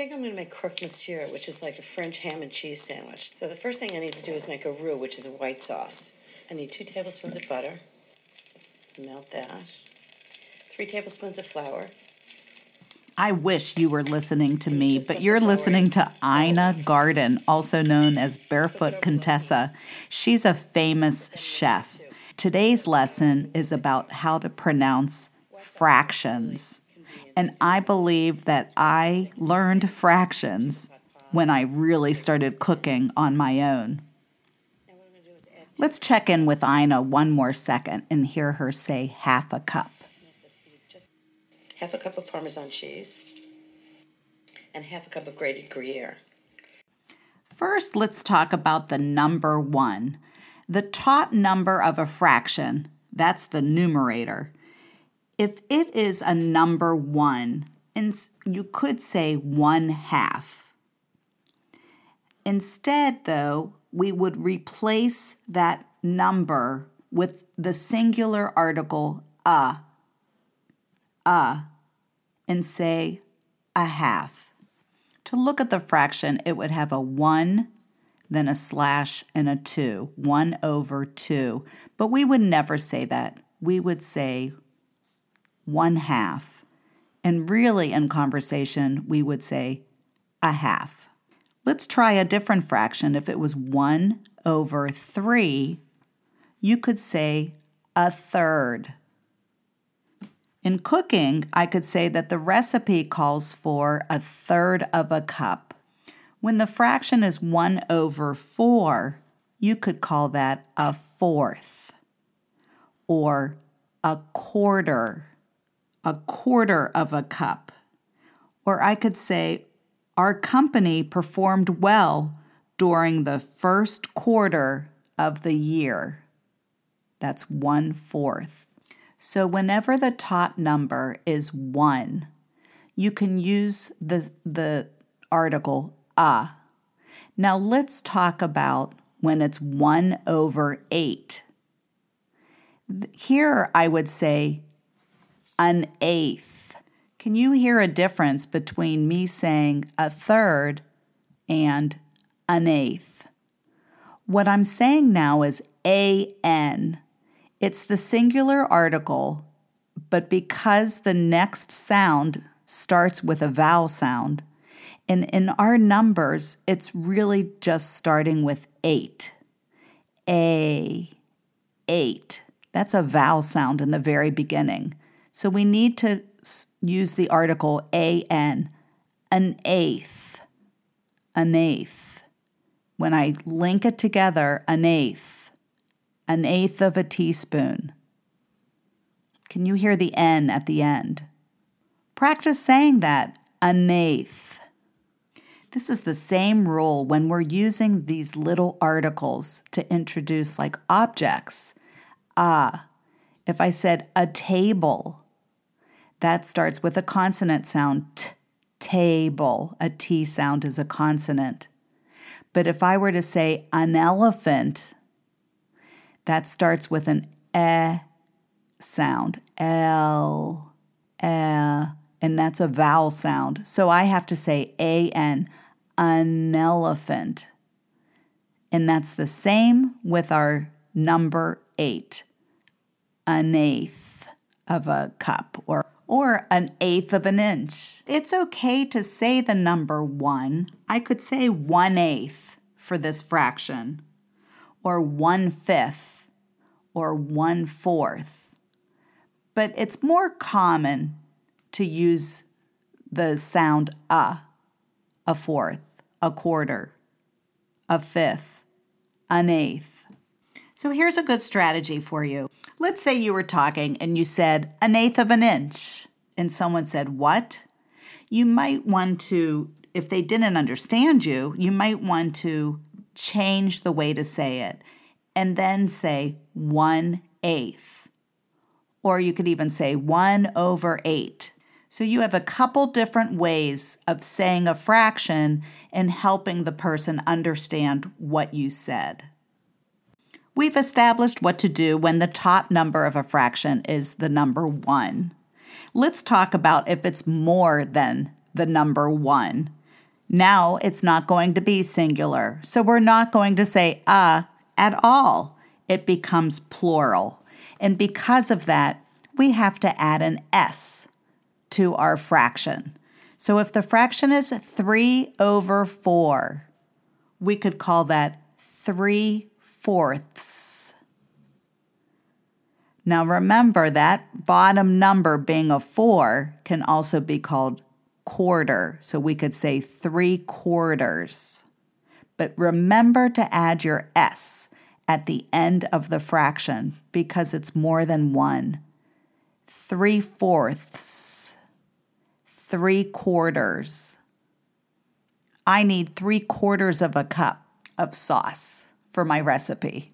think I'm going to make croque monsieur, which is like a French ham and cheese sandwich. So the first thing I need to do is make a roux, which is a white sauce. I need two tablespoons of butter. Melt that. Three tablespoons of flour. I wish you were listening to me, but you're listening to Ina. Garten, also known as Barefoot Contessa. She's a famous chef. Today's lesson is about how to pronounce fractions. And I believe that I learned fractions when I really started cooking on my own. And what I'm going to do is add Let's check in with Ina one more second and hear her say half a cup. half a cup of Parmesan cheese and half a cup of grated Gruyere. First, let's talk about the number one. The top number of a fraction, that's the numerator. If it is a number one, and you could say one half. Instead, though, we would replace that number with the singular article a, a, and say a half. To look at the fraction, it would have a 1, then a slash, and a 2. 1 over 2. But we would never say that. We would say 1 half. And really, in conversation, we would say a half. Let's try a different fraction. If it was 1 over 3, you could say a third. In cooking, I could say that the recipe calls for a third of a cup. When the fraction is 1 over 4, you could call that a fourth or a quarter, a quarter of a cup. Or I could say, our company performed well during the first quarter of the year. That's one fourth. So, whenever the taught number is one, you can use the, the article a. Now, let's talk about when it's 1 over 8. Here, I would say an eighth. Can you hear a difference between me saying a third and an eighth? What I'm saying now is an. It's the singular article, but because the next sound starts with a vowel sound, and in our numbers, it's really just starting with eight. A, eight. That's a vowel sound in the very beginning. So we need to use the article an, an eighth, an eighth. When I link it together, an eighth, an eighth of a teaspoon. Can you hear the N at the end? Practice saying that, an eighth. This is the same rule when we're using these little articles to introduce like objects. Ah, if I said a table, that starts with a consonant sound. T, table. A T sound is a consonant. But if I were to say an elephant, that starts with an e sound. L, e, and that's a vowel sound. So I have to say an, an elephant. And that's the same with our number eight, an eighth of a cup or or an eighth of an inch. It's okay to say the number one. I could say one eighth for this fraction, or one fifth, or one fourth. But it's more common to use the sound a, a fourth, a quarter, a fifth, an eighth. So here's a good strategy for you. Let's say you were talking and you said an eighth of an inch, and someone said, What? You might want to, if they didn't understand you, you might want to change the way to say it and then say one eighth. Or you could even say one over eight. So you have a couple different ways of saying a fraction and helping the person understand what you said. We've established what to do when the top number of a fraction is the number one. Let's talk about if it's more than the number one. Now it's not going to be singular. So we're not going to say a at all. It becomes plural. And because of that, we have to add an s to our fraction. So if the fraction is 3 over 4, we could call that 3 fourths. Now remember that bottom number being a 4 can also be called quarter. So we could say 3 quarters. But remember to add your s at the end of the fraction because it's more than 1. 3 fourths three quarters. I need three quarters of a cup of sauce for my recipe.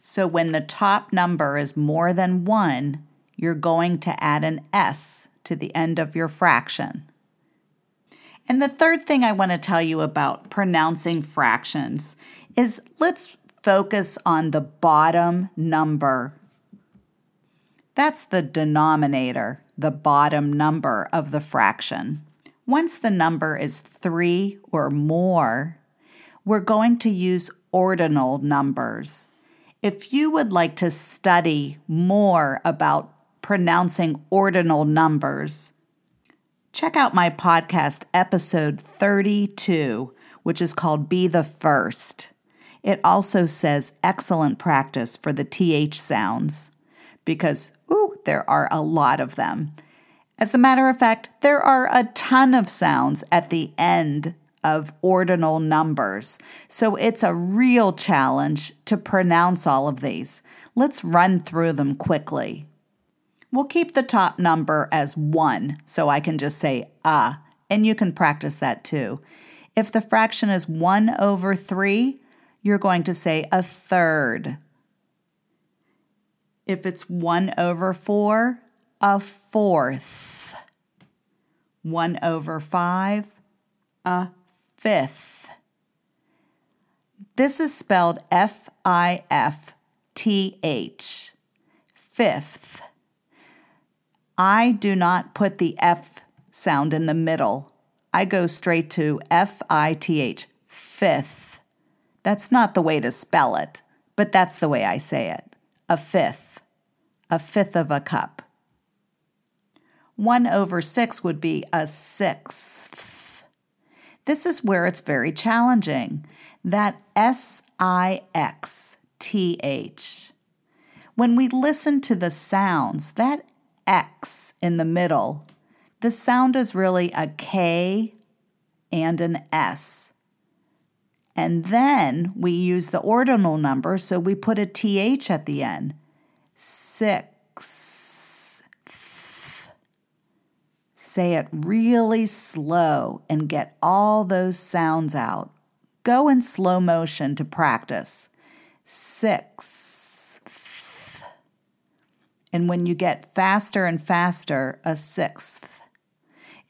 So when the top number is more than one, you're going to add an S to the end of your fraction. And the third thing I want to tell you about pronouncing fractions is let's focus on the bottom number. That's the denominator the bottom number of the fraction. Once the number is three or more, we're going to use ordinal numbers. If you would like to study more about pronouncing ordinal numbers, check out my podcast, episode 32, which is called Be the First. It also says excellent practice for the TH sounds because Ooh, there are a lot of them. As a matter of fact, there are a ton of sounds at the end of ordinal numbers, so it's a real challenge to pronounce all of these. Let's run through them quickly. We'll keep the top number as 1, so I can just say ah, and you can practice that too. If the fraction is 1 over 3, you're going to say a third. If it's 1 over 4, a fourth. 1 over 5, a fifth. This is spelled F I F T H. Fifth. I do not put the F sound in the middle. I go straight to F I T H. Fifth. That's not the way to spell it, but that's the way I say it. A fifth a fifth of a cup. 1 over 6 would be a sixth. This is where it's very challenging. That S I X T H. When we listen to the sounds, that X in the middle, the sound is really a K and an S. And then we use the ordinal number, so we put a TH at the end six. Say it really slow and get all those sounds out. Go in slow motion to practice. Six. And when you get faster and faster, a sixth.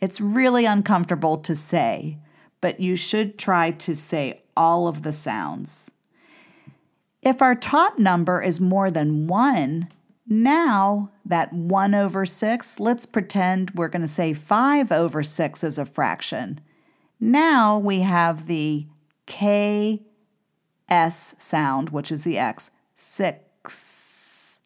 It's really uncomfortable to say, but you should try to say all of the sounds. If our top number is more than 1, now that 1 over 6, let's pretend we're going to say 5 over 6 is a fraction. Now we have the KS sound, which is the X, 6.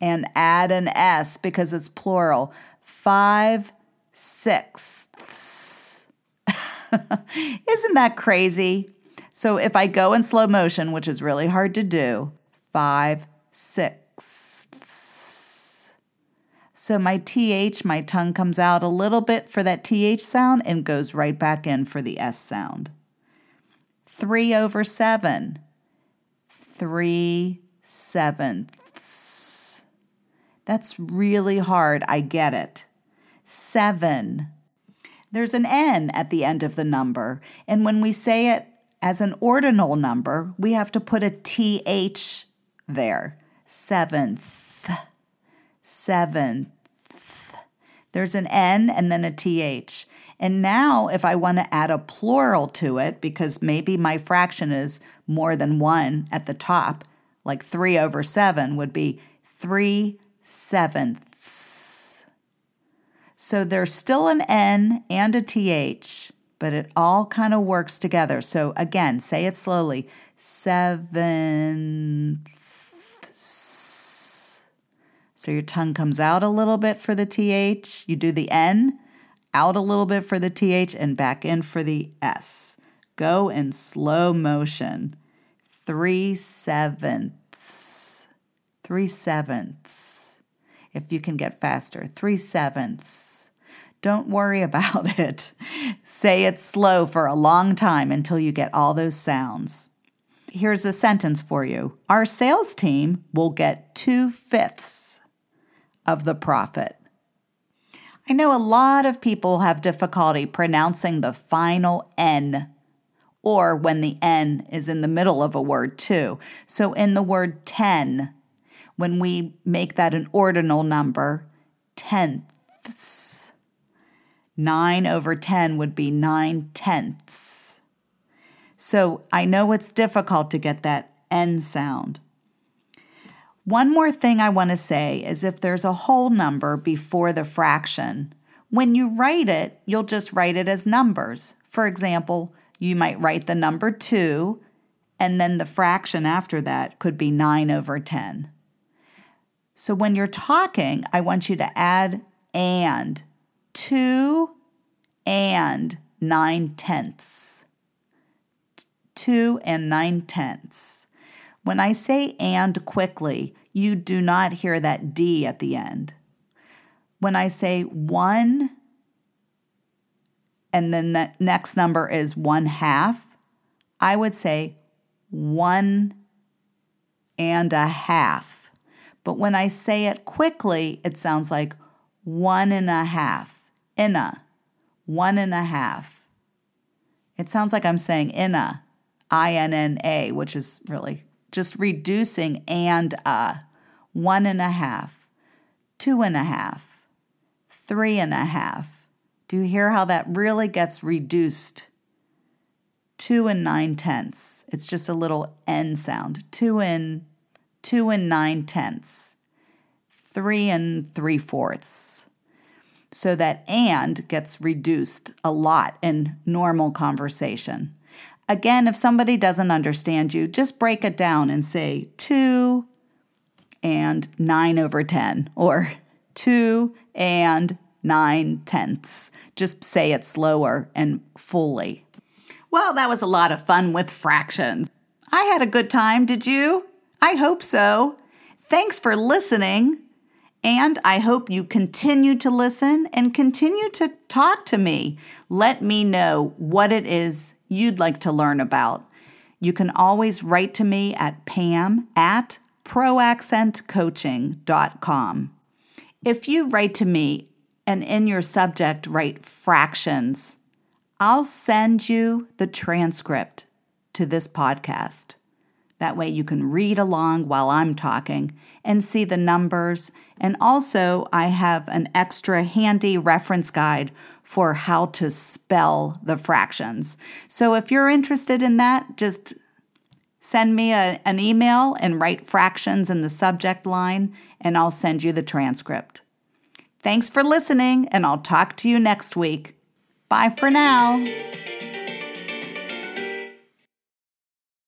And add an S because it's plural. 5 sixths. Isn't that crazy? So if I go in slow motion, which is really hard to do, five sixths. So my TH, my tongue comes out a little bit for that TH sound and goes right back in for the S sound. Three over seven, three sevenths. That's really hard. I get it. Seven. There's an N at the end of the number, and when we say it as an ordinal number, we have to put a TH there. Seventh, seventh. There's an N and then a TH. And now, if I want to add a plural to it, because maybe my fraction is more than one at the top, like three over seven would be three sevenths. So there's still an N and a TH, but it all kind of works together. So again, say it slowly. Seventh. So your tongue comes out a little bit for the TH. You do the N, out a little bit for the TH, and back in for the S. Go in slow motion. Three sevenths. Three sevenths. If you can get faster, three sevenths. Don't worry about it. Say it slow for a long time until you get all those sounds. Here's a sentence for you Our sales team will get two fifths of the profit. I know a lot of people have difficulty pronouncing the final N or when the N is in the middle of a word, too. So in the word 10, when we make that an ordinal number, tenths. 9 over 10 would be 9 tenths. So I know it's difficult to get that N sound. One more thing I want to say is if there's a whole number before the fraction, when you write it, you'll just write it as numbers. For example, you might write the number 2, and then the fraction after that could be 9 over 10. So when you're talking, I want you to add and 2 and 9 tenths. 2 and 9 tenths. When I say and quickly, you do not hear that D at the end. When I say one, and then the next number is one half, I would say one and a half. But when I say it quickly, it sounds like one and a half, inna, one and a half. It sounds like I'm saying inna, I N N A, which is really just reducing and a, one and a half, two and a half, three and a half. Do you hear how that really gets reduced? Two and nine tenths. It's just a little N sound. Two and two and nine tenths. Three and three fourths. So that and gets reduced a lot in normal conversation. Again, if somebody doesn't understand you, just break it down and say 2 and 9 over 10 or 2 and 9 tenths. Just say it slower and fully. Well, that was a lot of fun with fractions. I had a good time, did you? I hope so. Thanks for listening. And I hope you continue to listen and continue to talk to me. Let me know what it is you'd like to learn about. You can always write to me at pam at proaccentcoaching.com. If you write to me and in your subject write fractions, I'll send you the transcript to this podcast. That way you can read along while I'm talking and see the numbers. And also, I have an extra handy reference guide for how to spell the fractions. So if you're interested in that, just send me a, an email and write fractions in the subject line, and I'll send you the transcript. Thanks for listening, and I'll talk to you next week. Bye for now.